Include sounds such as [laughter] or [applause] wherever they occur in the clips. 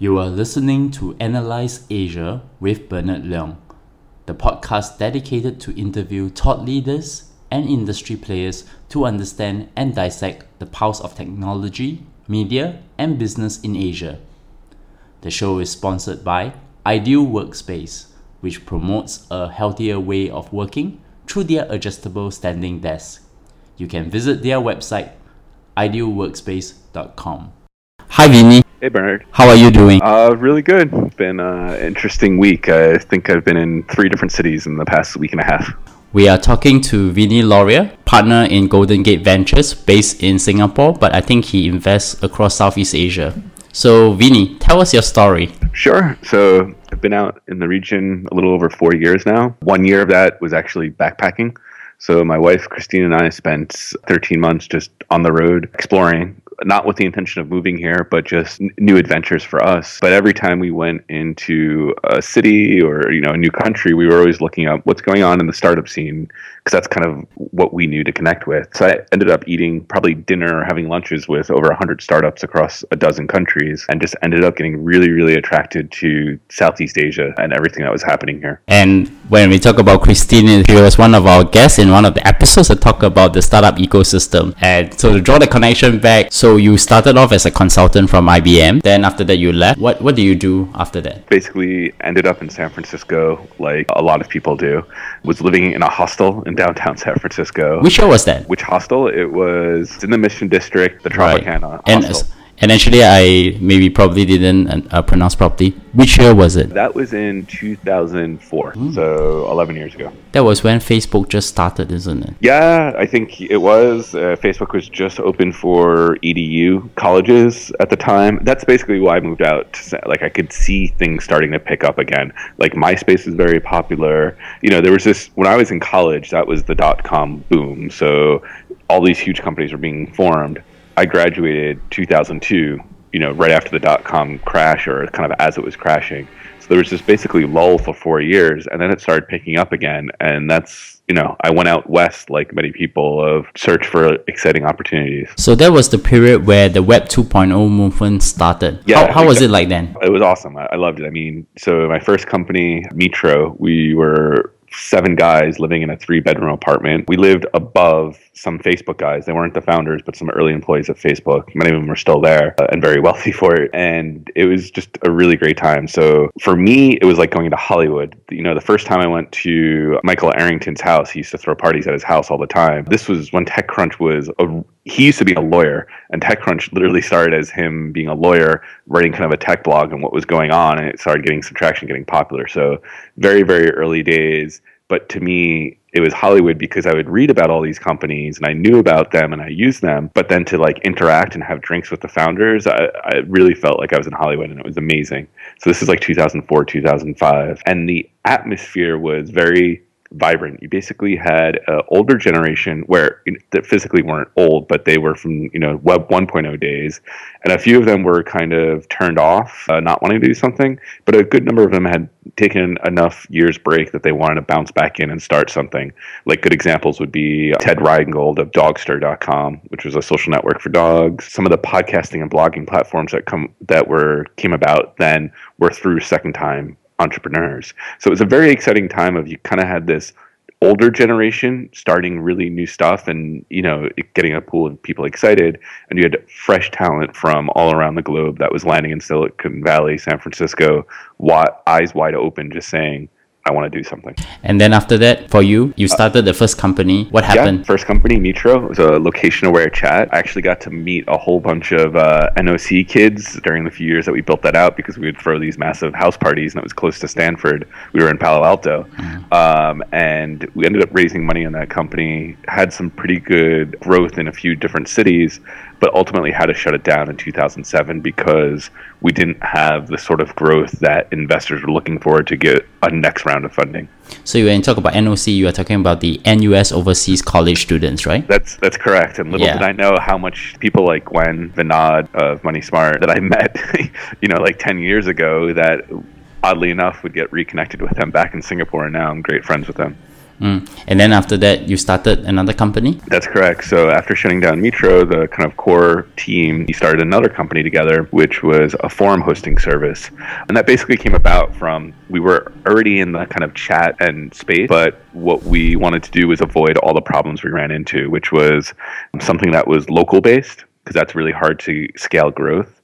You are listening to Analyze Asia with Bernard Leung, the podcast dedicated to interview thought leaders and industry players to understand and dissect the pulse of technology, media, and business in Asia. The show is sponsored by Ideal Workspace, which promotes a healthier way of working through their adjustable standing desk. You can visit their website idealworkspace.com. Hi Vinnie, Hey Bernard. how are you doing? Uh, really good. It's been an interesting week. I think I've been in three different cities in the past week and a half. We are talking to Vinnie Lauria, partner in Golden Gate Ventures, based in Singapore, but I think he invests across Southeast Asia. So, Vinnie, tell us your story. Sure. So I've been out in the region a little over four years now. One year of that was actually backpacking. So my wife Christine and I spent 13 months just on the road exploring, not with the intention of moving here, but just n- new adventures for us. But every time we went into a city or you know a new country, we were always looking up what's going on in the startup scene because that's kind of what we knew to connect with. So I ended up eating probably dinner or having lunches with over 100 startups across a dozen countries and just ended up getting really really attracted to Southeast Asia and everything that was happening here. And when we talk about Christine, she was one of our guests in one of the episodes that talk about the startup ecosystem. And so to draw the connection back, so you started off as a consultant from IBM. Then after that, you left. What what do you do after that? basically ended up in San Francisco like a lot of people do. Was living in a hostel in downtown San Francisco. Which year was that? Which hostel? It was in the Mission District, the Tropicana hostel. and actually, I maybe probably didn't uh, pronounce properly. Which year was it? That was in 2004, Hmm. so 11 years ago. That was when Facebook just started, isn't it? Yeah, I think it was. Uh, Facebook was just open for EDU colleges at the time. That's basically why I moved out. Like, I could see things starting to pick up again. Like, MySpace is very popular. You know, there was this, when I was in college, that was the dot com boom. So, all these huge companies were being formed. I graduated 2002, you know, right after the dot com crash or kind of as it was crashing. So there was this basically lull for four years, and then it started picking up again. And that's, you know, I went out west, like many people, of search for exciting opportunities. So that was the period where the Web 2.0 movement started. Yeah, how, how was it like then? It was awesome. I, I loved it. I mean, so my first company, Mitro, we were seven guys living in a three bedroom apartment. We lived above some Facebook guys. They weren't the founders, but some early employees of Facebook. Many of them were still there uh, and very [laughs] wealthy for it. And it was just a really great time. So for me, it was like going to Hollywood. You know, the first time I went to Michael Arrington's house, he used to throw parties at his house all the time. This was when TechCrunch was a he used to be a lawyer and TechCrunch literally started as him being a lawyer writing kind of a tech blog and what was going on and it started getting some traction getting popular so very very early days but to me it was hollywood because i would read about all these companies and i knew about them and i used them. But then to like interact and have drinks with the founders i, I really felt like i was in hollywood and it was amazing. So this is like 2004 2005 and the atmosphere was very vibrant. You basically had an older generation where you know, that physically weren't old, but they were from you know Web 1.0 days, and a few of them were kind of turned off, uh, not wanting to do something. But a good number of them had taken enough years break that they wanted to bounce back in and start something. Like good examples would be Ted Rheingold of Dogster.com, which was a social network for dogs. Some of the podcasting and blogging platforms that come that were came about then were through second time entrepreneurs. So it was a very exciting time of you kind of had this older generation starting really new stuff and you know getting a pool of people excited and you had fresh talent from all around the globe that was landing in Silicon Valley, San Francisco, eyes wide open just saying I want to do something. And then after that, for you, you started the first company. What happened? Yeah, first company, Mitro, was a location aware chat. I actually got to meet a whole bunch of uh, NOC kids during the few years that we built that out because we would throw these massive house parties and it was close to Stanford. We were in Palo Alto. Um, and we ended up raising money in that company, had some pretty good growth in a few different cities, but ultimately had to shut it down in 2007 because we didn't have the sort of growth that investors were looking for to get a next round of funding. So when you talk about NOC, you are talking about the NUS overseas college students, right? That's that's correct. And little Yeah. did I know how much people like Gwen Vinod of Money Smart that I [laughs] met, you know, like ten years ago that oddly enough would get reconnected with them back in Singapore and now I'm great friends with them. Mm. And then after that, you started another company? That's correct. So after shutting down Metro, the kind of core team, we started another company together, which was a forum hosting service. And that basically came about from we were already in the kind of chat and space, but what we wanted to do was avoid all the problems we ran into, which was something that was local based, because that's really hard to scale growth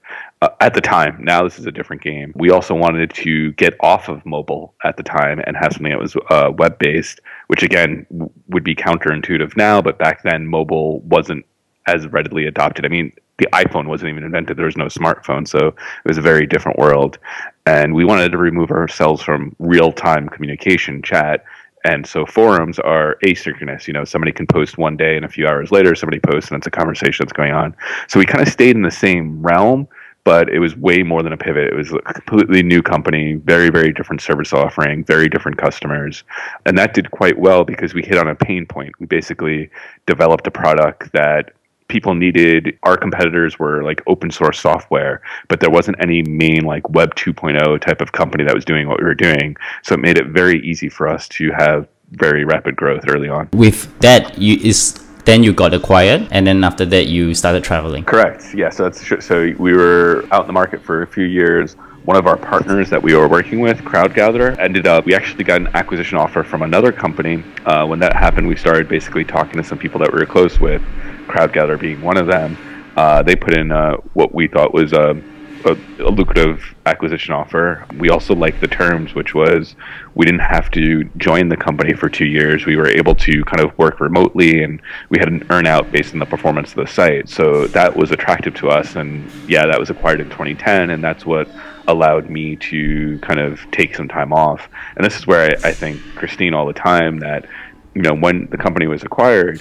at the time. Now this is a different game. We also wanted to get off of mobile at the time and have something that was uh, web based, which again w- would be counterintuitive now, but back then mobile wasn't as readily adopted. I mean, the iPhone wasn't even invented. There was no smartphone, so it was a very different world. And we wanted to remove ourselves from real time communication, chat. And so forums are asynchronous. You know, somebody can post one day and a few hours later, somebody posts and it's a conversation that's going on. So we kind of stayed in the same realm, but it was way more than a pivot. It was a completely new company, very, very different service offering, very different customers. And that did quite well because we hit on a pain point. We basically developed a product that people needed our competitors were like open source software but there wasn't any main like web 2.0 type of company that was doing what we were doing so it made it very easy for us to have very rapid growth early on with that you is then you got acquired, and then after that you started traveling. Correct. Yeah. So so we were out in the market for a few years. One of our partners that we were working with, CrowdGather, ended up. We actually got an acquisition offer from another company. Uh, when that happened, we started basically talking to some people that we were close with, CrowdGather being one of them. Uh, they put in uh, what we thought was a a, a, lucrative acquisition offer. We also liked the terms, which was we didn't have to join the company for two years. We were able to kind of work remotely, and we had an earnout based on the performance of the site. So that was attractive to us. And yeah, that was acquired in 2010, and that's what allowed me to kind of take some time off. And this is where I, I think Christine all the time that you know when the company was acquired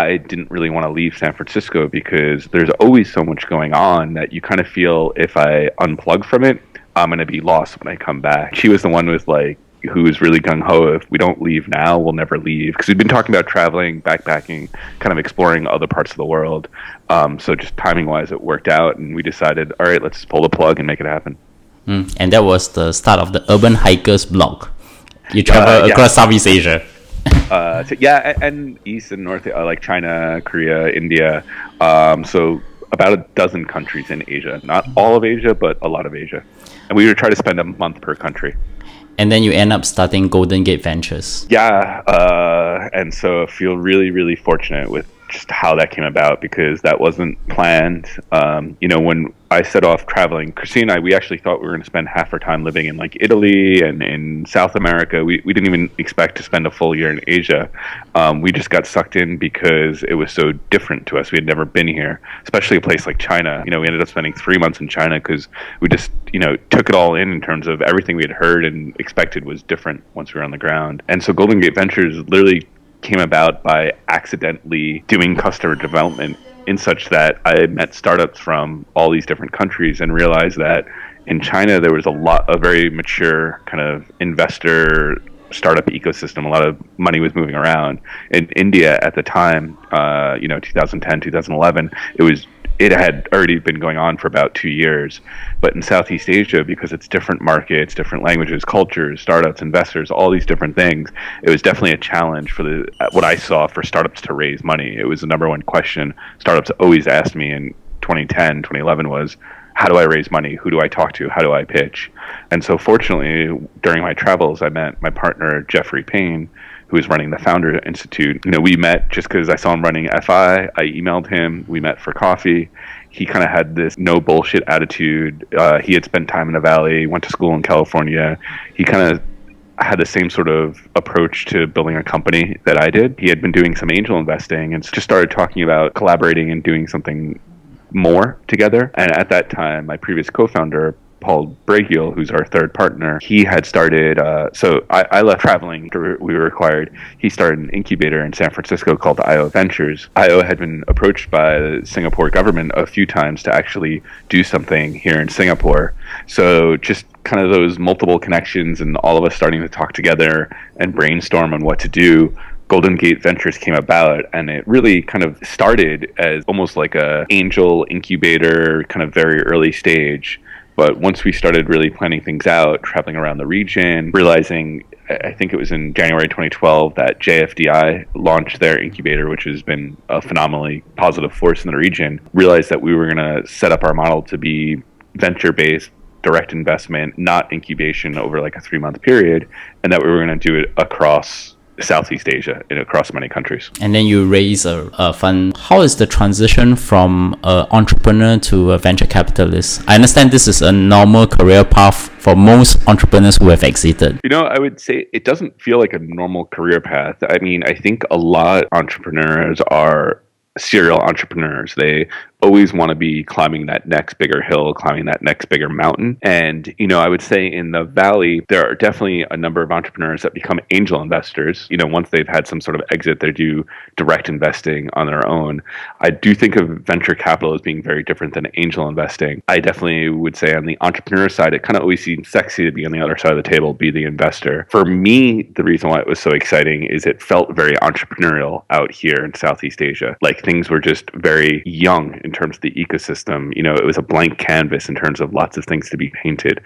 I didn't really want to leave San Francisco because there's always so much going on that you kind of feel if I unplug from it, I'm going to be lost when I come back. She was the one with like, who was really gung ho. If we don't leave now, we'll never leave. Because we've been talking about traveling, backpacking, kind of exploring other parts of the world. Um, so just timing wise, it worked out, and we decided, all right, let's pull the plug and make it happen. Mm, and that was the start of the Urban Hikers blog. You travel uh, yeah. across Southeast Asia. Uh, so yeah, and East and North, uh, like China, Korea, India. Um, so about a dozen countries in Asia. Not all of Asia, but a lot of Asia. And we would try to spend a month per country. And then you end up starting Golden Gate Ventures. Yeah, uh, and so I feel really, really fortunate with just how that came about because that wasn't planned. Um, you know, when I set off traveling, Christine and I, we actually thought we were going to spend half our time living in like Italy and in South America. We, we didn't even expect to spend a full year in Asia. Um, we just got sucked in because it was so different to us. We had never been here, especially a place like China. You know, we ended up spending three months in China because we just, you know, took it all in in terms of everything we had heard and expected was different once we were on the ground. And so Golden Gate Ventures literally came about by accidentally doing customer development in such that I met startups from all these different countries and realized that in China there was a lot a very mature kind of investor startup ecosystem. A lot of money was moving around. In India at the time, uh, you know, 2010, 2011, it was it had already been going on for about two years. But in Southeast Asia, because it's different markets, different languages, cultures, startups, investors, all these different things, it was definitely a challenge for the what I saw for startups to raise money. It was the number one question startups always asked me in 2010, 2011 was, how do I raise money? Who do I talk to? How do I pitch? And so, fortunately, during my travels, I met my partner Jeffrey Paine, who is running the Founder Institute. You know, we met just because I saw him running FI. I emailed him. We met for coffee. He kind of had this no bullshit attitude. Uh, he had spent time in the Valley, went to school in California. He kind of had the same sort of approach to building a company that I did. He had been doing some angel investing and just started talking about collaborating and doing something more together. And at that time, my previous co founder, Paul Bragiel, who's our third partner, he had started. Uh, so I, I, left traveling. We were required. He started an incubator in San Francisco called IO Ventures. IO had been approached by the Singapore government a few times to actually do something here in Singapore. So just kind of those multiple connections and all of us starting to talk together and brainstorm on what to do Golden Gate Ventures came about, and it really kind of started as almost like a angel incubator, kind of very early stage. But once we started really planning things out, traveling around the region, realizing I think it was in January 2012 that JFDI launched their incubator, which has been a phenomenally positive force in the region. Realized that we were going to set up our model to be venture based, direct investment, not incubation over like a three month period, and that we were going to do it across Southeast Asia and across many countries. And then you raise a, a fund. How is the transition from an entrepreneur to a venture capitalist? I understand this is a normal career path for most entrepreneurs who have exited. You know, I would say it doesn't feel like a normal career path. I mean, I think a lot of entrepreneurs are serial entrepreneurs. They always want to be climbing that next bigger hill, climbing that next bigger mountain. And, you know, I would say in the Valley, there are definitely a number of entrepreneurs that become angel investors. You know, once they've had some sort of exit, they do direct investing on their own. I do think of venture capital as being very different than angel investing. I definitely would say on the entrepreneur side, it kind of always seems sexy to be on the other side of the table, be the investor. For me, the reason why it was so exciting is it felt very entrepreneurial out here in Southeast Asia. Like things were just very young in terms of the ecosystem. You know, it was a blank canvas in terms of lots of things to be painted.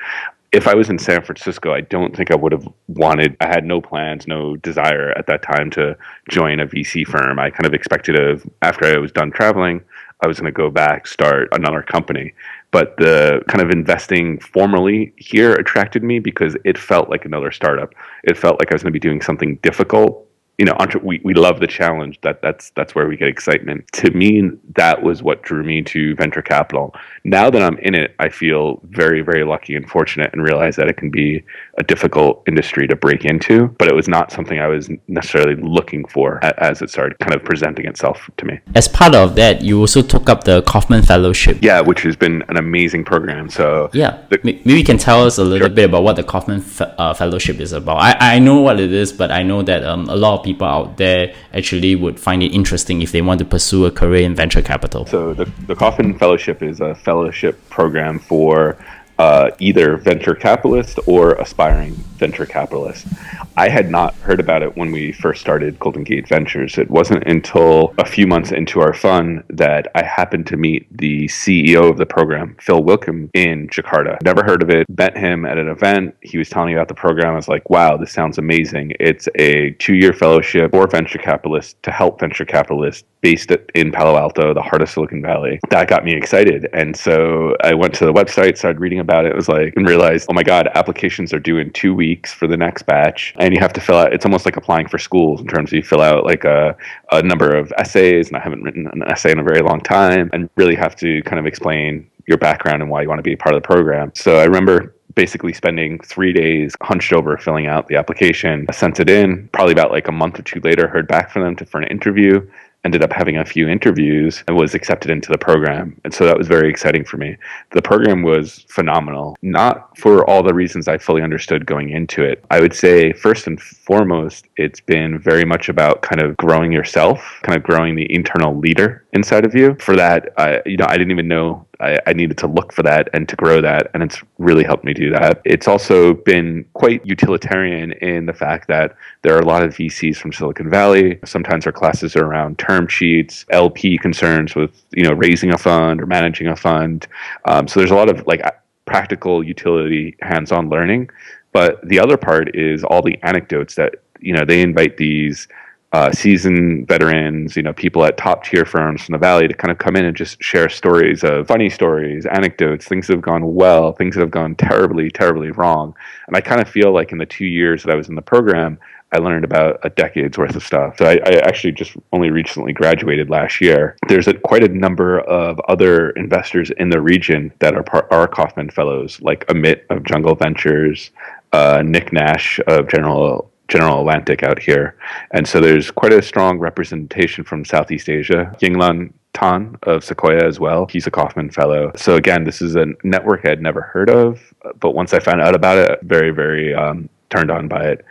If I was in San Francisco, I don't think I would have wanted, I had no plans, no desire at that time to join a VC firm. I kind of expected to, after I was done traveling, I was going to go back, start another company. But the kind of investing formally here attracted me because it felt like another startup. It felt like I was going to be doing something difficult you know, entre- we, we love the challenge. That that's that's where we get excitement. To me, that was what drew me to venture capital. Now that I'm in it, I feel very very lucky and fortunate, and realize that it can be a difficult industry to break into. But it was not something I was necessarily looking for as it started kind of presenting itself to me. As part of that, you also took up the Kauffman Fellowship. Yeah, which has been an amazing program. So yeah, the, maybe you can tell us a little sure. bit about what the Kauffman Fe- uh, Fellowship is about. I I know what it is, but I know that um, a lot of people out there actually would find it interesting if they want to pursue a career in venture capital. So the, the Fellowship is a fellowship program for uh, either venture capitalist or aspiring venture capitalist. I had not heard about it when we first started Golden Gate Ventures. It wasn't until a few months into our fund that I happened to meet the CEO of the program, Phil Wickham, in Jakarta. Never heard of it, met him at an event. He was telling me about the program. I was like, wow, this sounds amazing. It's a two year fellowship for venture capitalists to help venture capitalists based in Palo Alto, the heart of Silicon Valley. That got me excited. And so I went to the website, started reading about it. It was like, and realized, oh my God, applications are due in two weeks for the next batch. And you have to fill out, it's almost like applying for schools in terms of you fill out like a, a number of essays. And I haven't written an essay in a very long time and really have to kind of explain your background and why you want to be a part of the program. So I remember basically spending three days hunched over filling out the application. I sent it in. Probably about like a month or two later, heard back from them to, for an interview ended up having a few interviews and was accepted into the program. And so that was very exciting for me. The program was phenomenal, not for all the reasons I fully understood going into it. I would say, first and foremost, it's been very much about kind of growing yourself, kind of growing the internal leader inside of you. For that, I, you know, I didn't even know I, I, needed to look for that and to grow that, and it's really helped me do that. It's also been quite utilitarian in the fact that there are a lot of VCs from Silicon Valley. Sometimes our classes are around term sheets, LP concerns with you know raising a fund or managing a fund. Um, so there's a lot of like practical utility, hands-on learning. But the other part is all the anecdotes that you know they invite these uh, seasoned veterans, you know, people at top tier firms from the valley to kind of come in and just share stories of funny stories, anecdotes, things that have gone well, things that have gone terribly, terribly wrong. And I kind of feel like in the two years that I was in the program, I learned about a decade's worth of stuff. So I, I actually just only recently graduated last year. There's a, quite a number of other investors in the region that are part, are Kauffman Fellows, like Amit of Jungle Ventures, uh, Nick Nash of General General Atlantic out here. And so there's quite a strong representation from Southeast Asia. Yinglan Tan of Sequoia as well. He's a Kauffman Fellow. So again, this is a network I had never heard of, but once I found out about it, very, very um, turned on by it.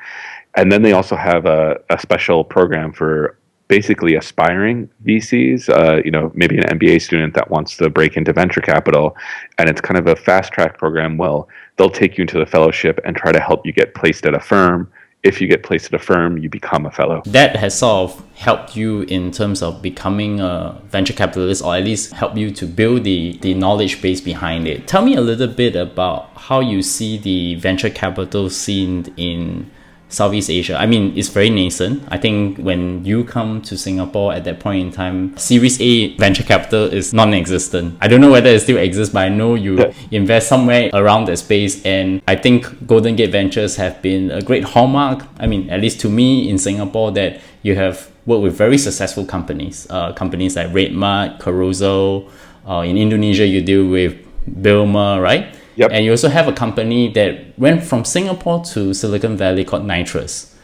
And then they also have a, a special program for basically aspiring VCs, uh, you know, maybe an MBA student that wants to break into venture capital. And it's kind of a fast track program. Well, they'll take you into the fellowship and try to help you get placed at a firm if you get placed at a firm, you become a fellow. That has sort of helped you in terms of becoming a venture capitalist, or at least help you to build the, the knowledge base behind it. Tell me a little bit about how you see the venture capital scene in Southeast Asia. I mean, it's very nascent. I think when you come to Singapore at that point in time, Series A venture capital is non existent. I don't know whether it still exists, but I know you invest somewhere around that space. And I think Golden Gate Ventures have been a great hallmark. I mean, at least to me in Singapore, that you have worked with very successful companies, uh, companies like RedMart, Carousell. Uh, in Indonesia, you deal with Bilna, right? Yep. And you also have a company that went from Singapore to Silicon Valley called Nitrous.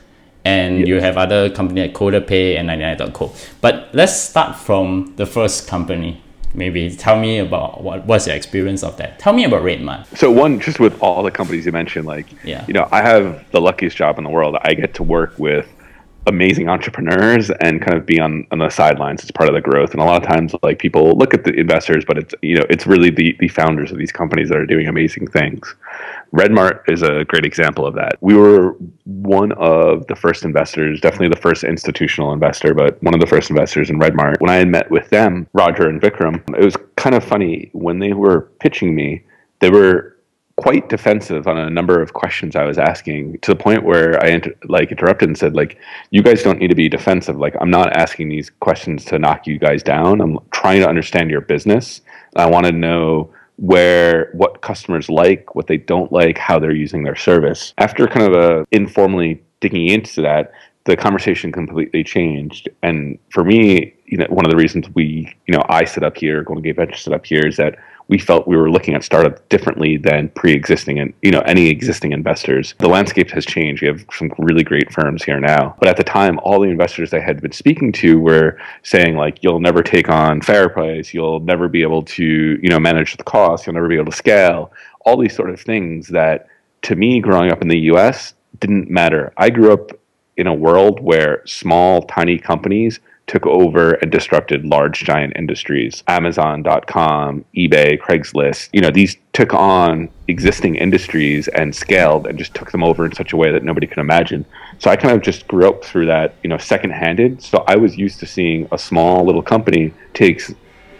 And yep. you have other company like CodaPay and 99.co. But let's start from the first company. Maybe tell me about what what's your experience of that. Tell me about RedMart. So one, just with all the companies you mentioned, like yeah. you know, I have the luckiest job in the world. I get to work with amazing entrepreneurs and kind of be on, on the sidelines as part of the growth. And a lot of times, like people look at the investors, but it's you know it's really the the founders of these companies that are doing amazing things. RedMart is a great example of that. We were one of the first investors, definitely the first institutional investor, but one of the first investors in RedMart. When I had met with them, Roger and Vikram, it was kind of funny when they were pitching me. They were quite defensive on a number of questions I was asking to the point where I inter- like interrupted and said like you guys don't need to be defensive. Like I'm not asking these questions to knock you guys down. I'm trying to understand your business. I want to know where what customers like what they don't like how they're using their service. After kind of a informally digging into that the conversation completely changed. And for me you know one of the reasons we you know I set up here Golden Gate Venture set up here is that we felt we were looking at startups differently than pre-existing and you know any existing investors. The landscape has changed. We have some really great firms here now, but at the time, all the investors I had been speaking to were saying like, "You'll never take on FairPrice. You'll never be able to you know manage the cost. You'll never be able to scale." All these sort of things that, to me, growing up in the U.S., didn't matter. I grew up in a world where small, tiny companies took over and disrupted large giant industries amazon.com ebay craigslist you know these took on existing industries and scaled and just took them over in such a way that nobody could imagine. So i kind of just grew up through that you know second-handed. So i was used to seeing a small little company takes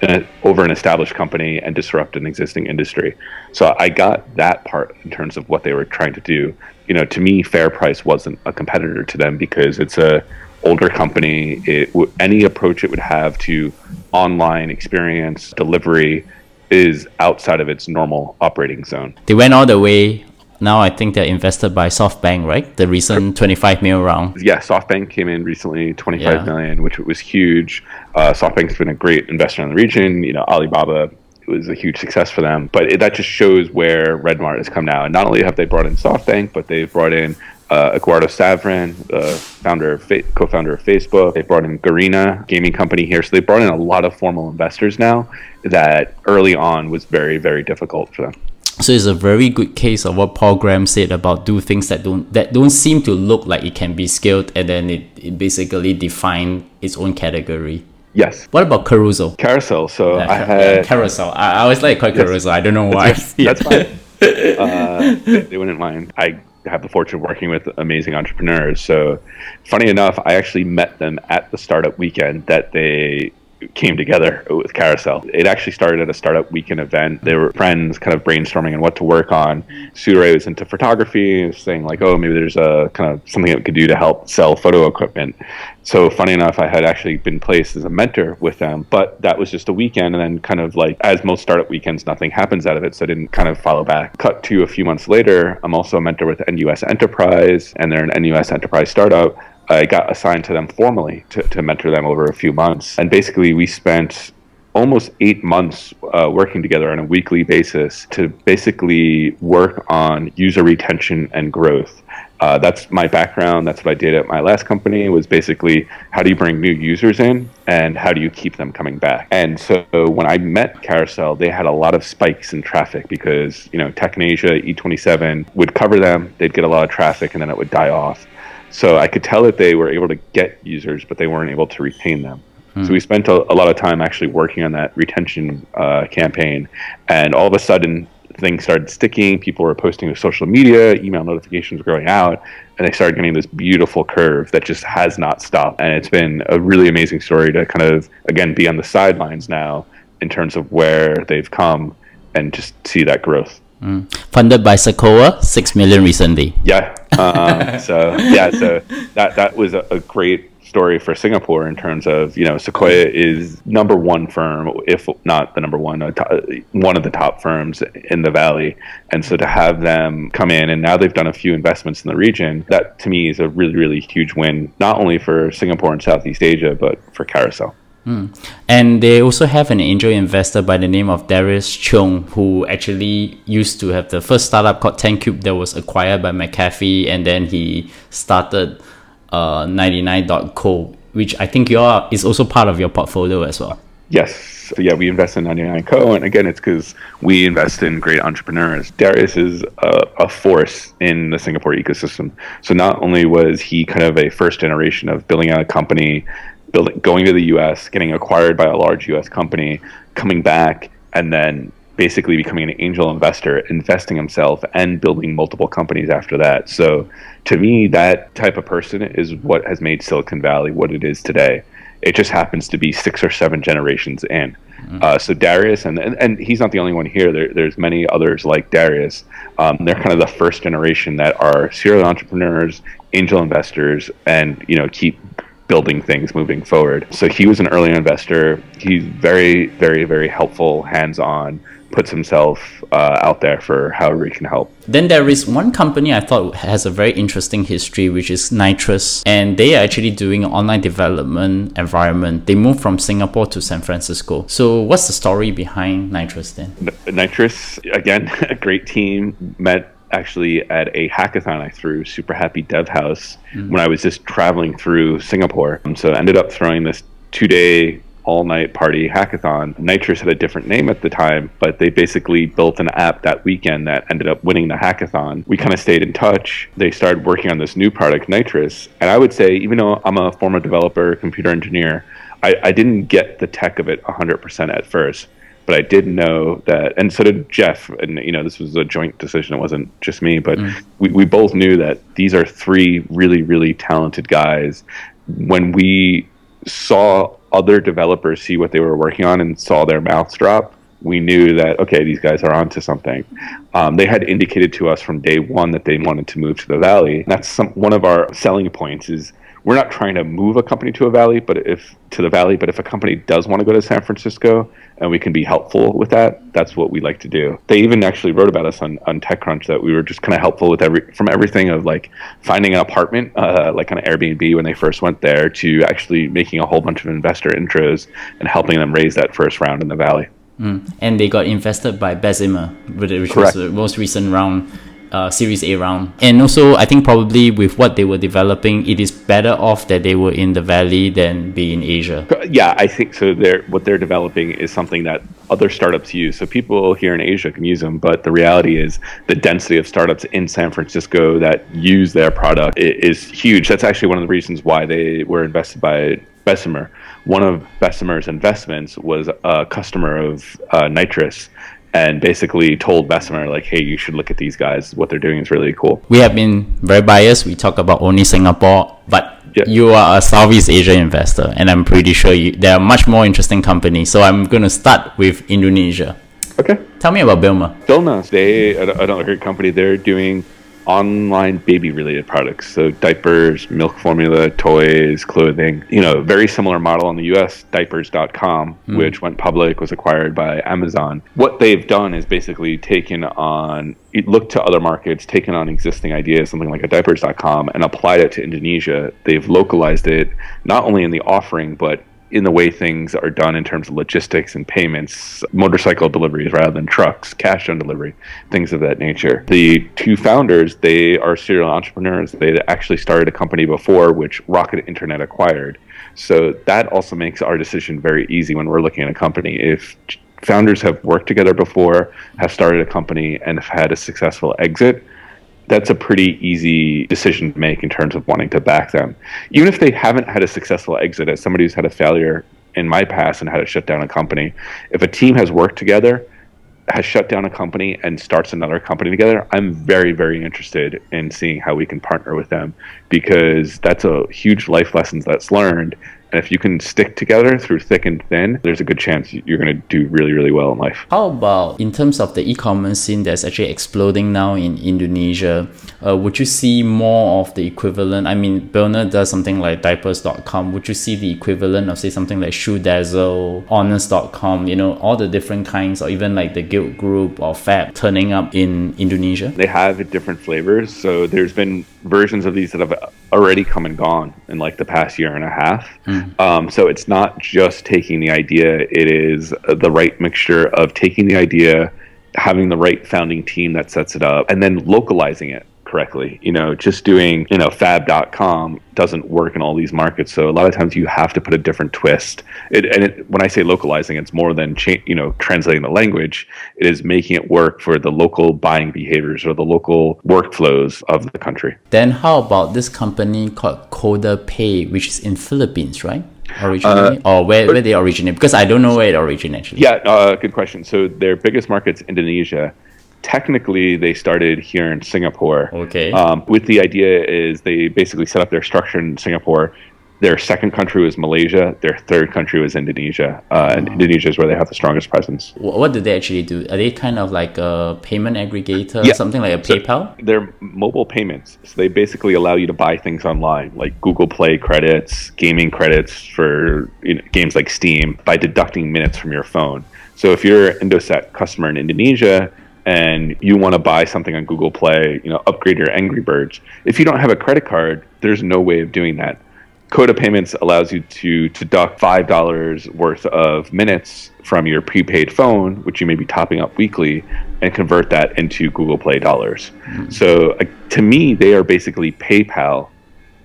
an, uh, over an established company and disrupt an existing industry. So i got that part in terms of what they were trying to do. You know to me FairPrice wasn't a competitor to them because it's a older company, it w- any approach it would have to online experience delivery is outside of its normal operating zone. They went all the way. Now I think they're invested by SoftBank, right? The recent 25 million round. Yeah, SoftBank came in recently, twenty-five yeah. million, which was huge. Uh, SoftBank's been a great investor in the region. You know, Alibaba was a huge success for them. But it, that just shows where RedMart has come now. And not only have they brought in SoftBank, but they've brought in uh, Eduardo Saverin, the founder of fa- co-founder of Facebook. They brought in Garena gaming company here, so they brought in a lot of formal investors now. That early on was very very difficult for them. So it's a very good case of what Paul Graham said about do things that don't that don't seem to look like it can be scaled, and then it, it basically define its own category. Yes. What about Carousell? Carousell. So yeah, I had Carousell. I, I always like call yes. Carousell. I don't know why. Yes, [laughs] that's fine. [laughs] uh, they wouldn't mind. I have the fortune of working with amazing entrepreneurs. So, funny enough, I actually met them at the startup weekend that they came together with Carousell. It actually started at a startup weekend event. They were friends kind of brainstorming on what to work on. Siu Rui was into photography and saying like, oh, maybe there's a kind of something that we could do to help sell photo equipment. So funny enough, I had actually been placed as a mentor with them, but that was just a weekend. And then kind of like, as most startup weekends, nothing happens out of it. So I didn't kind of follow back. Cut to a few months later, I'm also a mentor with NUS Enterprise and they're an NUS Enterprise startup. I got assigned to them formally to, to mentor them over a few months. And basically, we spent almost eight months uh, working together on a weekly basis to basically work on user retention and growth. Uh, that's my background. That's what I did at my last company. Was basically how do you bring new users in and how do you keep them coming back. And so when I met Carousell, they had a lot of spikes in traffic because you know Tech in Asia, E27 would cover them. They'd get a lot of traffic and then it would die off. So I could tell that they were able to get users, but they weren't able to retain them. Hmm. So we spent a, a, lot of time actually working on that retention uh, campaign, and all of a sudden things started sticking. People were posting to social media, email notifications were going out, and they started getting this beautiful curve that just has not stopped. And it's been a really amazing story to kind of again be on the sidelines now in terms of where they've come and just see that growth. Mm. Funded by Sequoia, six million recently. Yeah, um, [laughs] so yeah, so that that was a, a great story for Singapore in terms of you know Sequoia is number one firm, if not the number one, uh, one of the top firms in the valley, and so to have them come in and now they've done a few investments in the region, that to me is a really really huge win, not only for Singapore and Southeast Asia, but for Carousell. Mm. And they also have an angel investor by the name of Darius Cheung, who actually used to have the first startup called 10Cube that was acquired by McAfee, and then he started uh, 99.co, which I think you are is also part of your portfolio as well. Yes. So yeah, we invest in 99Co, and again, it's because we invest in great entrepreneurs. Darius is a, a, force in the Singapore ecosystem. So not only was he kind of a first generation of building out a company, building, going to the U.S., getting acquired by a large U.S. company, coming back, and then basically becoming an angel investor, investing himself, and building multiple companies after that. So, to me, that type of person is what has made Silicon Valley what it is today. It just happens to be six or seven generations in. Mm-hmm. Uh, so Darius, and, and, and he's not the only one here. There, there's many others like Darius. Um, they're kind of the first generation that are serial entrepreneurs, angel investors, and you know keep building things moving forward. So he was an early investor. He's very, very, very helpful, hands on puts himself uh, out there for however he can help. Then there is one company I thought has a very interesting history, which is Nitrous, and they are actually doing an online development environment. They moved from Singapore to San Francisco. So what's the story behind Nitrous then? Nitrous, again, [laughs] a great team. Met actually at a hackathon I threw, Super Happy Dev House, mm-hmm. when I was just traveling through Singapore. So I ended up throwing this two day all night party hackathon. Nitrous had a different name at the time, but they basically built an app that weekend that ended up winning the hackathon. We kind of stayed in touch. They started working on this new product, Nitrous. And I would say, even though I'm a former developer, computer engineer, I, I didn't get the tech of it 100% at first but I did know that, and so did Jeff. And you know, this was a joint decision; it wasn't just me. But mm. we, we both knew that these are three really, really talented guys. When we saw other developers see what they were working on and saw their mouths drop, we knew that okay, these guys are onto something. Um, they had indicated to us from day one that they wanted to move to the valley. That's some, one of our selling points is we're not trying to move a company to a valley, but if to the valley, but if a company does want to go to San Francisco and we can be helpful with that, that's what we like to do. They even actually wrote about us on, on TechCrunch that we were just kind of helpful with every from everything of like finding an apartment, uh, like on Airbnb when they first went there, to actually making a whole bunch of investor intros and helping them raise that first round in the valley. Mm. And they got invested by Bessemer, which Correct. was the most recent round uh, Series A round. And also, I think probably with what they were developing, it is better off that they were in the Valley than be in Asia. Yeah, I think so. They're, what they're developing is something that other startups use. So people here in Asia can use them, but the reality is the density of startups in San Francisco that use their product is huge. That's actually one of the reasons why they were invested by Bessemer. One of Bessemer's investments was a customer of uh, Nitrous and basically told Bessemer like, "Hey, you should look at these guys. What they're doing is really cool." We have been very biased. We talk about only Singapore, but yeah. you are a Southeast Asia investor, and I'm pretty sure you, there are much more interesting companies. So I'm going to start with Indonesia. Okay. Tell me about Bilna. Bilna, they another great company. They're doing online baby related products. So diapers, milk formula, toys, clothing. You know, very similar model in the US, diapers.com, mm. which went public, was acquired by Amazon. What they've done is basically taken on looked to other markets, taken on existing ideas, something like a diapers.com, and applied it to Indonesia. They've localized it not only in the offering, but in the way things are done in terms of logistics and payments, motorcycle deliveries rather than trucks, cash on delivery, things of that nature. The two founders, they are serial entrepreneurs. They actually started a company before, which Rocket Internet acquired. So that also makes our decision very easy when we're looking at a company. If founders have worked together before, have started a company, and have had a successful exit, that's a pretty easy decision to make in terms of wanting to back them. Even if they haven't had a successful exit, as somebody who's had a failure in my past and had to shut down a company, if a team has worked together, has shut down a company and starts another company together, I'm very, very interested in seeing how we can partner with them because that's a huge life lessons that's learned And if you can stick together through thick and thin, there's a good chance you're going to do really, really well in life. How about in terms of the e-commerce scene that's actually exploding now in Indonesia? Uh, would you see more of the equivalent? I mean, Bernard does something like diapers.com. Would you see the equivalent of say something like Shoe Dazzle, Honest.com? You know, all the different kinds, or even like the Gilt Groupe or Fab turning up in Indonesia. They have different flavors. So there's been versions of these that have already come and gone in like the past year and a half. Mm. Um, so it's not just taking the idea; it is the right mixture of taking the idea, having the right founding team that sets it up, and then localizing it correctly. You know, just doing, you know, fab.com doesn't work in all these markets. So a lot of times you have to put a different twist. It, and it, when I say localizing, it's more than, cha- you know, translating the language. It is making it work for the local buying behaviors or the local workflows of the country. Then how about this company called Coda Pay, which is in Philippines, right? originally, uh, or where, where they originate? Because I don't know where it originated. Yeah, uh, good question. So their biggest market's Indonesia technically they started here in Singapore. Okay. Um, with the idea is they basically set up their structure in Singapore. Their second country was Malaysia. Their third country was Indonesia. Uh, and oh. Indonesia is where they have the strongest presence. What do they actually do? Are they kind of like a payment aggregator, yeah. something like a so PayPal? They're mobile payments. So they basically allow you to buy things online, like Google Play credits, gaming credits for you know, games like Steam, by deducting minutes from your phone. So if you're an Indosat customer in Indonesia, and you want to buy something on Google Play, you know, upgrade your Angry Birds. If you don't have a credit card, there's no way of doing that. Coda Payments allows you to deduct $5 worth of minutes from your prepaid phone, which you may be topping up weekly, and convert that into Google Play dollars. Mm-hmm. So uh, to me, they are basically PayPal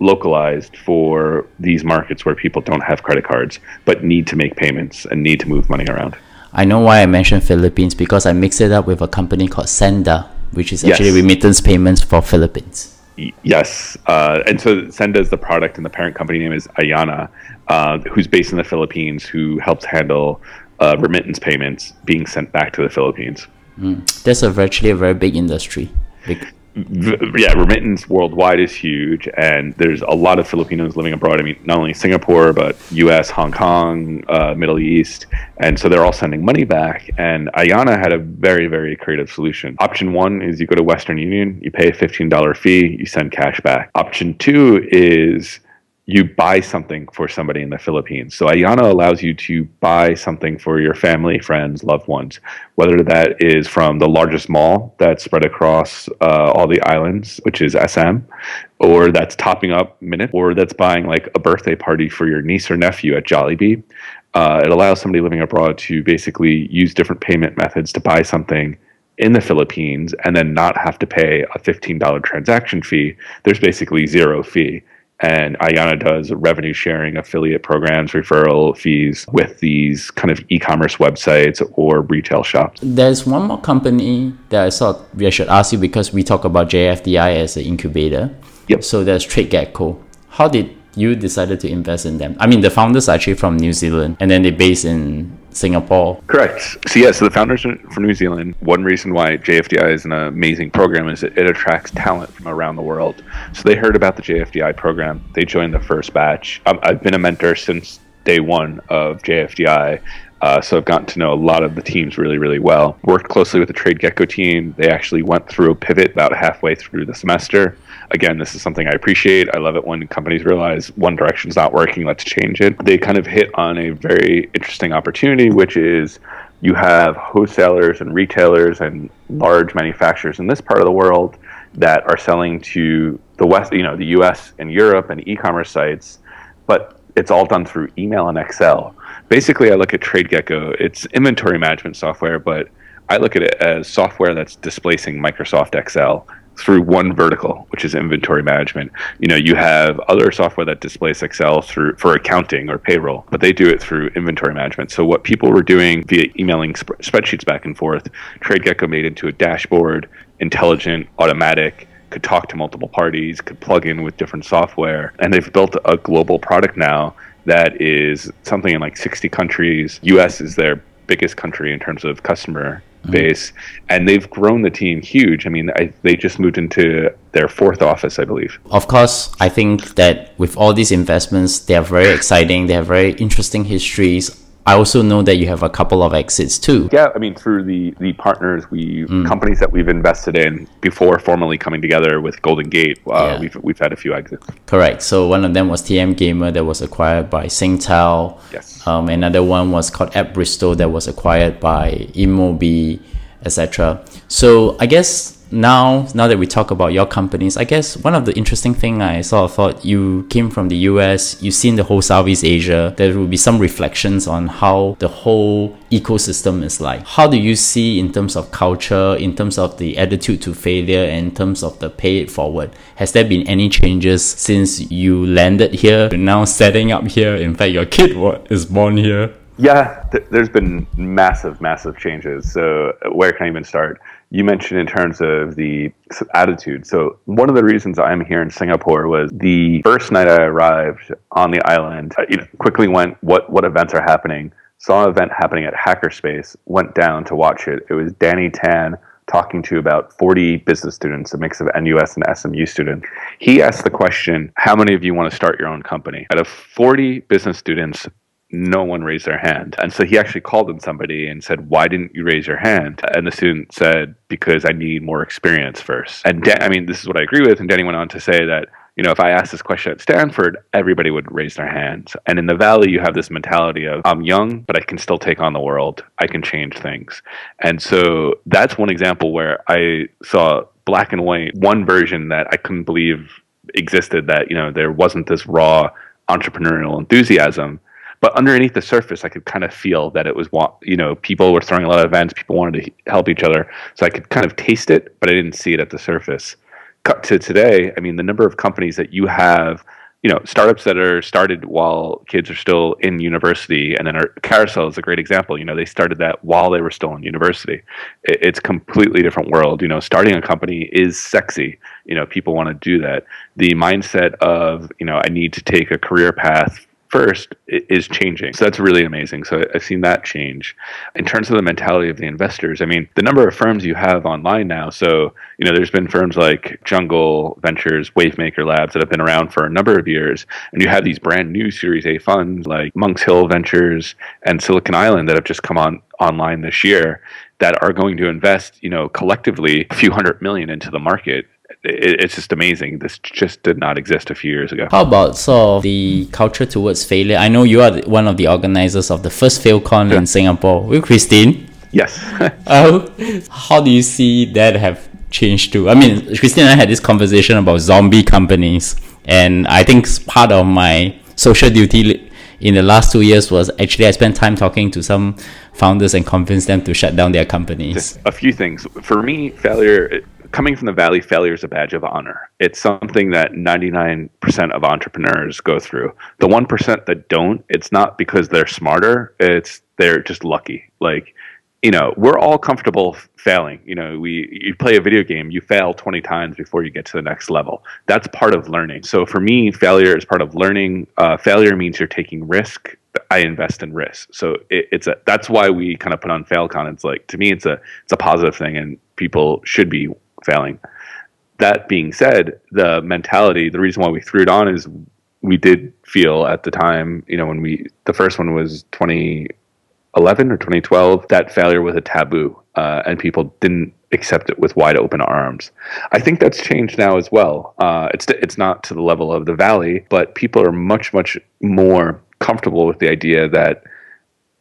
localized for these markets where people don't have credit cards but need to make payments and need to move money around. I know why I mentioned Philippines because I mixed it up with a company called Senda, which is actually yes. remittance payments for Philippines. Yes, uh, and so Senda is the product, and the parent company name is Ayannah, uh, who's based in the Philippines, who helps handle uh, remittance payments being sent back to the Philippines. Mm. That's a virtually a very big industry. Big yeah, remittance worldwide is huge, and there's a lot of Filipinos living abroad. I mean, not only Singapore, but U.S., Hong Kong, uh, Middle East, and so they're all sending money back. And Ayannah had a very, very creative solution. Option one is you go to Western Union, you pay a $15 fee, you send cash back. Option two is you buy something for somebody in the Philippines. So Ayannah allows you to buy something for your family, friends, loved ones, whether that is from the largest mall that's spread across uh, all the islands, which is SM, or that's topping up Minute, or that's buying like a birthday party for your niece or nephew at Jollibee. Uh, it allows somebody living abroad to basically use different payment methods to buy something in the Philippines and then not have to pay a $15 transaction fee. There's basically zero fee and Ayannah does revenue sharing affiliate programs, referral fees with these kind of e-commerce websites or retail shops. There's one more company that I thought I should ask you because we talk about JFDI as an incubator. Yep. So there's TradeGecko. How did you decided to invest in them? I mean, the founders are actually from New Zealand, and then they're based in Singapore. Correct. So yeah, so the founders are from New Zealand. One reason why JFDI is an amazing program is that it attracts talent from around the world. So they heard about the JFDI program. They joined the first batch. I've been a mentor since day one of JFDI. Uh, so I've gotten to know a lot of the teams really, really well. Worked closely with the Trade Gecko team. They actually went through a pivot about halfway through the semester. Again, this is something I appreciate. I love it when companies realize one direction's not working, let's change it. They kind of hit on a very interesting opportunity, which is you have wholesalers and retailers and large manufacturers in this part of the world that are selling to the West, you know, the US and Europe and e-commerce sites, but it's all done through email and Excel. Basically, I look at TradeGecko. It's inventory management software, but I look at it as software that's displacing Microsoft Excel through one vertical, which is inventory management. You know, you have other software that displays Excel through for accounting or payroll, but they do it through inventory management. So what people were doing via emailing sp- spreadsheets back and forth, TradeGecko made into a dashboard, intelligent, automatic, could talk to multiple parties, could plug in with different software, and they've built a global product now that is something in like 60 countries. US is their biggest country in terms of customer mm-hmm. base, and they've grown the team huge. I mean, I, they just moved into their fourth office, I believe. Of course, I think that with all these investments, they are very exciting. They have very interesting histories. I also know that you have a couple of exits too. Yeah, I mean, through the the partners, we companies that we've invested in before formally coming together with Golden Gate, uh, Yeah. we've we've had a few exits. Correct. So one of them was TM Gamer that was acquired by Singtel. Yes. Um, another one was called App Bristol that was acquired by InMobi, etc. So I guess now now that we talk about your companies, I guess one of the interesting thing I sort of thought you came from the US, you've seen the whole Southeast Asia. There will be some reflections on how the whole ecosystem is like. How do you see in terms of culture, in terms of the attitude to failure, and in terms of the pay it forward? Has there been any changes since you landed here? You're now setting up here. In fact, your kid is born here. Yeah, th- there's been massive, massive changes. So, uh, where can I even start? You mentioned in terms of the attitude. So, one of the reasons I'm here in Singapore was the first night I arrived on the island. I, you know, quickly went, what what events are happening? Saw an event happening at Hackerspace. Went down to watch it. It was Danny Tan talking to about 40 business students, a mix of NUS and SMU students. He asked the question, "How many of you want to start your own company?" Out of 40 business students, no one raised their hand. And so he actually called on somebody and said, Why didn't you raise your hand? And the student said, Because I need more experience first. And Dan, I mean, this is what I agree with. And Danny went on to say that, you know, if I asked this question at Stanford, everybody would raise their hands. And in the Valley, you have this mentality of, I'm young, but I can still take on the world. I can change things. And so that's one example where I saw black and white, one version that I couldn't believe existed that, you know, there wasn't this raw entrepreneurial enthusiasm but underneath the surface i could kind of feel that it was you know people were throwing a lot of events people wanted to help each other so i could kind of taste it but i didn't see it at the surface. Cut to today i mean the number of companies that you have you know startups that are started while kids are still in university and then our Carousell is a great example you know they started that while they were still in university. It, it's completely different world you know starting a company is sexy you know people want to do that. The mindset of you know i need to take a career path first is changing. So that's really amazing. So I've seen that change. In terms of the mentality of the investors, I mean, the number of firms you have online now. So, you know, there's been firms like Jungle Ventures, Wavemaker Labs that have been around for a number of years. And you have these brand new Series A funds like Monks Hill Ventures and Silicon Island that have just come on online this year that are going to invest, you know, collectively a few hundred million into the market. It, it's just amazing. This just did not exist a few years ago. How about so the culture towards failure? I know you are one of the organizers of the first FailCon in Singapore with Christine. Yes. Uh, [laughs] how do you see that have changed too? I mean, Christine and I had this conversation about zombie companies, and I think part of my social duty in the last two years was actually I spent time talking to some founders and convinced them to shut down their companies. a few things. For me, failure, coming from the Valley, failure is a badge of honor. It's something that 99% of entrepreneurs go through. The 1% that don't, it's not because they're smarter, it's they're just lucky. Like, you know, we're all comfortable failing. You know, we you play a video game, you fail 20 times before you get to the next level. That's part of learning. So for me, failure is part of learning. Uh, failure means you're taking risk. I invest in risk. So it, it's a that's why we kind of put on FailCon. It's like to me, it's a it's a positive thing, and people should be failing. That being said, the mentality, the reason why we threw it on is we did feel at the time, you know, when we the first one was 2011 or 2012, that failure was a taboo, uh, and people didn't accept it with wide open arms. I think that's changed now as well. Uh, it's it's not to the level of the valley, but people are much much more comfortable with the idea that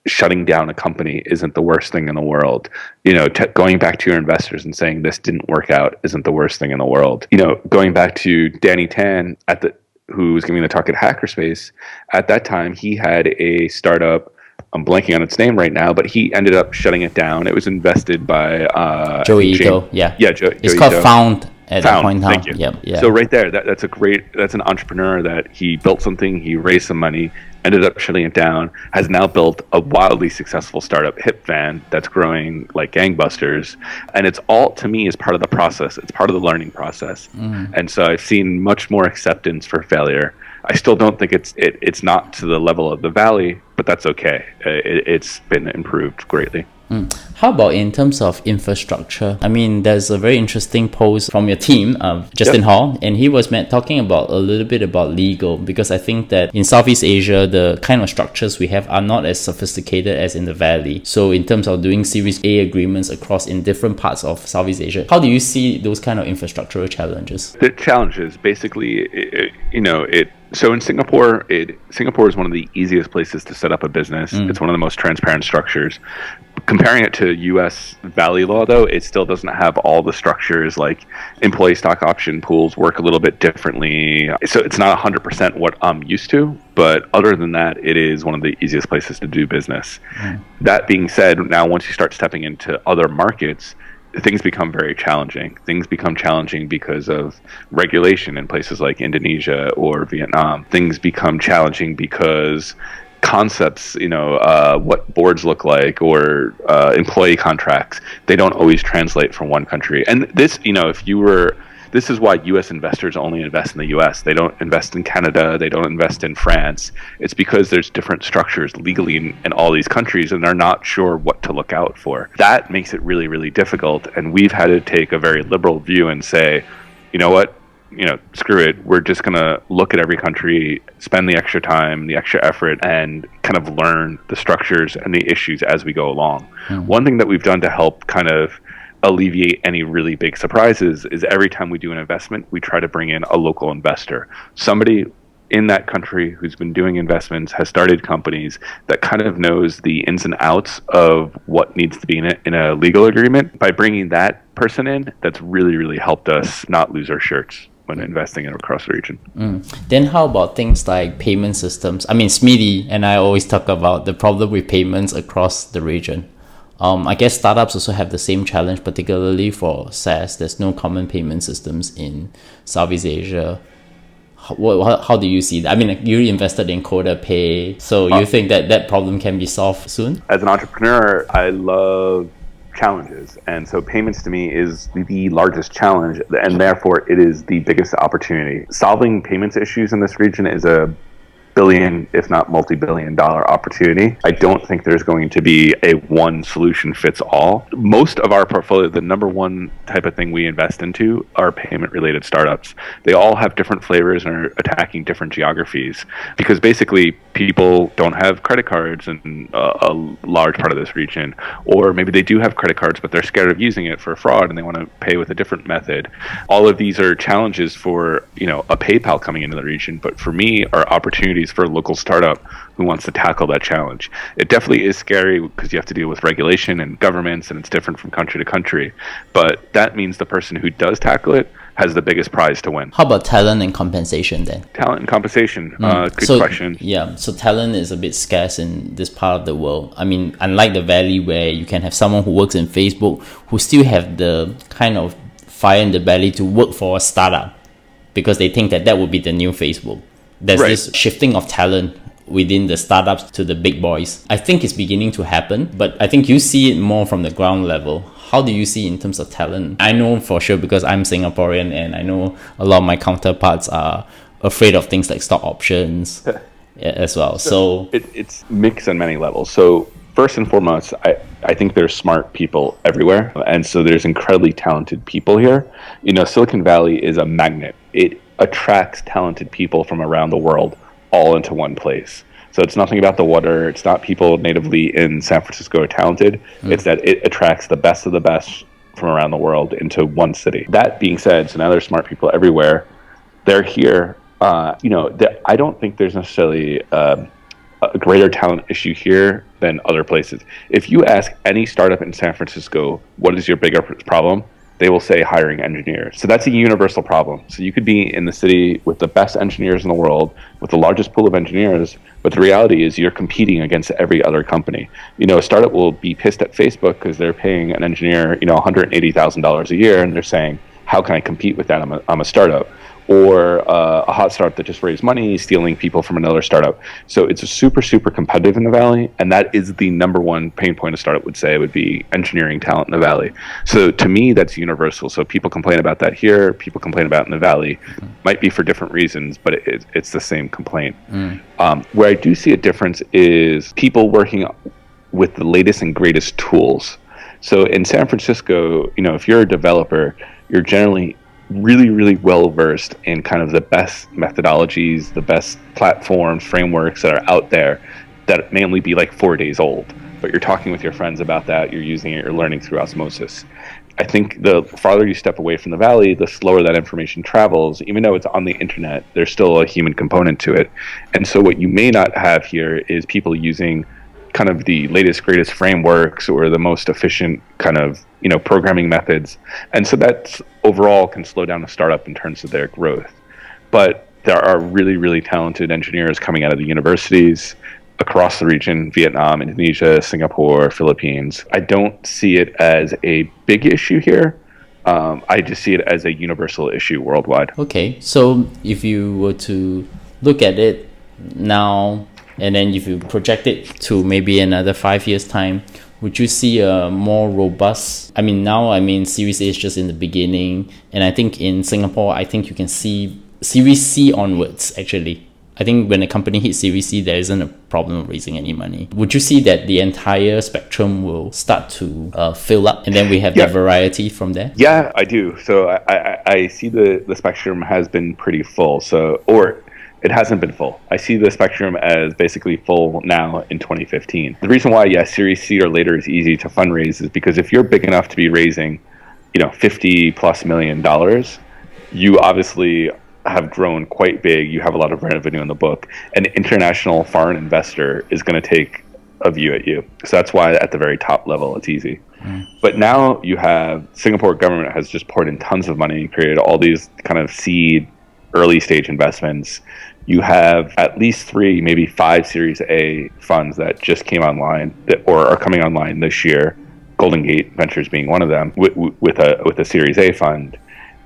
shutting down a company isn't the worst thing in the world. You know, t- going back to your investors and saying this didn't work out isn't the worst thing in the world. You know, going back to Danny Tan at the who was giving the talk at Hackerspace at that time, he had a startup. I'm blanking on its name right now, but he ended up shutting it down. It was invested by uh, Joi Ito, yeah. yeah, Joe, It's Joey called Ito. Found at that Found, point in time. thank you. Yep, yeah. So right there, that, that's a great. That's an entrepreneur that he built something. He raised some money, ended up shutting it down. Has now built a wildly successful startup, HipVan, that's growing like gangbusters. And it's all to me is part of the process. It's part of the learning process. Mm. And so I've seen much more acceptance for failure. I still don't think it's it, it's not to the level of the valley, but that's okay. Uh, It, it's been improved greatly. Mm. How about in terms of infrastructure? I mean, there's a very interesting post from your team, um, Justin yep. Hall, and he was talking about a little bit about legal because I think that in Southeast Asia, the kind of structures we have are not as sophisticated as in the Valley. So, in terms of doing Series A agreements across in different parts of Southeast Asia, how do you see those kind of infrastructural challenges? The challenges, basically, it, you know, it so in Singapore, it Singapore is one of the easiest places to set up a business. Mm. It's one of the most transparent structures. Comparing it to U.S. Valley law, though, it still doesn't have all the structures. Like employee stock option pools work a little bit differently, so it's not 100% what I'm used to. But other than that, it is one of the easiest places to do business. Mm. That being said, now once you start stepping into other markets, things become very challenging. Things become challenging because of regulation in places like Indonesia or Vietnam. Things become challenging because concepts, you know, uh, what boards look like or uh, employee contracts, they don't always translate from one country. And this, you know, if you were this is why U.S. investors only invest in the U.S. They don't invest in Canada. They don't invest in France. It's because there's different structures legally in, in all these countries, and they're not sure what to look out for. That makes it really, really difficult. And we've had to take a very liberal view and say, you know what, you know, screw it. We're just going to look at every country, spend the extra time, the extra effort, and kind of learn the structures and the issues as we go along. Mm-hmm. One thing that we've done to help kind of alleviate any really big surprises is every time we do an investment, we try to bring in a local investor, somebody in that country who's been doing investments, has started companies that kind of knows the ins and outs of what needs to be in, it, in a legal agreement. By bringing that person in, that's really, really helped us not lose our shirts when investing in across the region. Mm. Then how about things like payment systems? I mean, Smithy and I always talk about the problem with payments across the region. Um, I guess startups also have the same challenge, particularly for SaaS. There's no common payment systems in Southeast Asia. How, how, do you see that? I mean, you invested in Coda Pay, so you uh, think that that problem can be solved soon? As an entrepreneur, I love challenges, and so payments to me is the largest challenge, and therefore it is the biggest opportunity. Solving payments issues in this region is a billion, if not multi billion dollar opportunity. I don't think there's going to be a one solution fits all. Most of our portfolio, the number one type of thing we invest into are payment related startups. They all have different flavors and are attacking different geographies because basically people don't have credit cards in a, a large part of this region, or maybe they do have credit cards, but they're scared of using it for fraud and they want to pay with a different method. All of these are challenges for, you know, a PayPal coming into the region, but for me are opportunities for a local startup who wants to tackle that challenge. It definitely is scary because you have to deal with regulation and governments, and it's different from country to country. But that means the person who does tackle it has the biggest prize to win. How about talent and compensation then? Talent and compensation. Mm. Uh, good so, question. Yeah, so talent is a bit scarce in this part of the world. I mean, unlike the Valley where you can have someone who works in Facebook who still have the kind of fire in the belly to work for a startup because they think that that would be the new Facebook there's right. this shifting of talent within the startups to the big boys. I think it's beginning to happen, but I think you see it more from the ground level. How do you see in terms of talent? I know for sure because I'm Singaporean and I know a lot of my counterparts are afraid of things like stock options [laughs] as well. So, so it, it's mixed on many levels. So first and foremost, I, I think there's smart people everywhere. And so there's incredibly talented people here. You know, Silicon Valley is a magnet. It attracts talented people from around the world all into one place. So it's nothing about the water. It's not people natively in San Francisco are talented. Mm. It's that it attracts the best of the best from around the world into one city. That being said, so now there's smart people everywhere. They're here. Uh, you know, I don't think there's necessarily um, a greater talent issue here than other places. If you ask any startup in San Francisco, what is your bigger problem? They will say hiring engineers. So that's a universal problem. So you could be in the city with the best engineers in the world, with the largest pool of engineers, but the reality is you're competing against every other company. You know, a startup will be pissed at Facebook because they're paying an engineer, you know, $180,000 a year, and they're saying, how can I compete with that? I'm a, I'm a startup or uh, a hot startup that just raised money, stealing people from another startup. So it's a super, super competitive in the Valley, and that is the number one pain point a startup would say would be engineering talent in the Valley. So to me, that's universal. So people complain about that here, people complain about in the Valley, mm-hmm. might be for different reasons, but it, it's the same complaint. Mm. Um, where I do see a difference is people working with the latest and greatest tools. So in San Francisco, you know, if you're a developer, you're generally really, really well versed in kind of the best methodologies, the best platforms, frameworks that are out there that may only be like four days old. But you're talking with your friends about that, you're using it, you're learning through osmosis. I think the farther you step away from the valley, the slower that information travels. Even though it's on the internet, there's still a human component to it. And so, what you may not have here is people using kind of the latest, greatest frameworks or the most efficient kind of you know programming methods. And so that overall can slow down a startup in terms of their growth. But there are really, really talented engineers coming out of the universities across the region Vietnam, Indonesia, Singapore, Philippines. I don't see it as a big issue here. Um, I just see it as a universal issue worldwide. Okay, so if you were to look at it now, and then if you project it to maybe another five years' time, would you see a more robust? I mean, now I mean, Series A is just in the beginning, and I think in Singapore, I think you can see Series C onwards actually I think when a company hits Series C, there isn't a problem raising any money. Would you see that the entire spectrum will start to uh, fill up, and then we have yeah. the variety from there? Yeah, I do. So I, I, I see the the spectrum has been pretty full. So or it hasn't been full. I see the spectrum as basically full now in 2015. The reason why, yes, Series C or later is easy to fundraise is because if you're big enough to be raising, you know, 50 plus million dollars, you obviously have grown quite big. You have a lot of revenue in the book. An international foreign investor is going to take a view at you. So that's why at the very top level it's easy. Mm. But now you have Singapore government has just poured in tons of money and created all these kind of seed early stage investments. You have at least three, maybe five Series A funds that just came online that, or are coming online this year. Golden Gate Ventures being one of them, with, with a with a Series A fund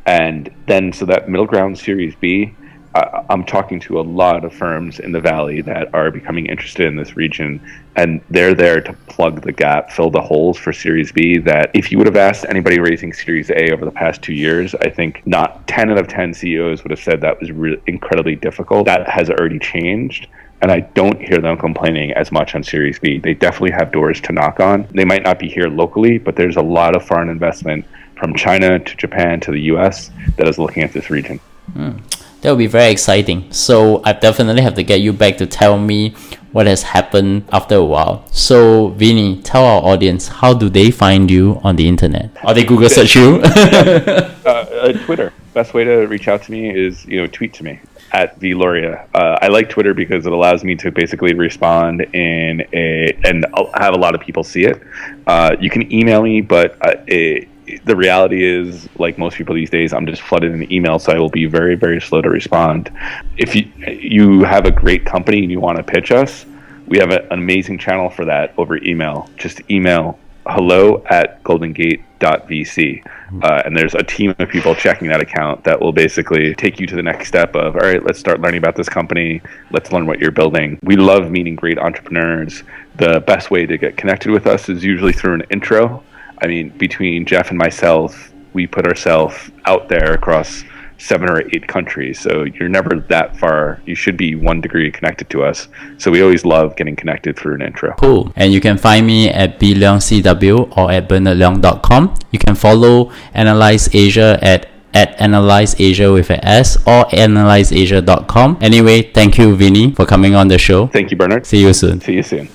and then, so that middle ground Series B, uh, I'm talking to a lot of firms in the valley that are becoming interested in this region, and they're there to plug the gap, fill the holes for Series B. That if you would have asked anybody raising Series A over the past two years, I think not 10 out of 10 CEOs would have said that was re- incredibly difficult. That has already changed and I don't hear them complaining as much on Series B. They definitely have doors to knock on. They might not be here locally, but there's a lot of foreign investment from China to Japan to the US that is looking at this region. Mm. That would be very exciting. So I definitely have to get you back to tell me what has happened after a while. So Vinnie, tell our audience how do they find you on the internet? Are they Google search you? [laughs] [laughs] uh, uh, Twitter. Best way to reach out to me is you know tweet to me at vlauria. Uh, I like Twitter because it allows me to basically respond in a and I'll have a lot of people see it. Uh, you can email me, but uh, it, the reality is, like most people these days, I'm just flooded in email, so I will be very, very slow to respond. If you you have a great company and you want to pitch us, we have a, an amazing channel for that over email. Just email hello at goldengate.vc. Uh, and there's a team of people checking that account that will basically take you to the next step of, all right, let's start learning about this company. Let's learn what you're building. We love meeting great entrepreneurs. The best way to get connected with us is usually through an intro. I mean, between Jeff and myself, we put ourselves out there across seven or eight countries. So you're never that far. You should be one degree connected to us. So we always love getting connected through an intro. Cool. And you can find me at bleongcw or at bernardleong.com. You can follow Analyse Asia at at Analyse Asia with an S or analyseasia.com. Anyway, thank you, Vinnie, for coming on the show. Thank you, Bernard. See you soon. See you soon.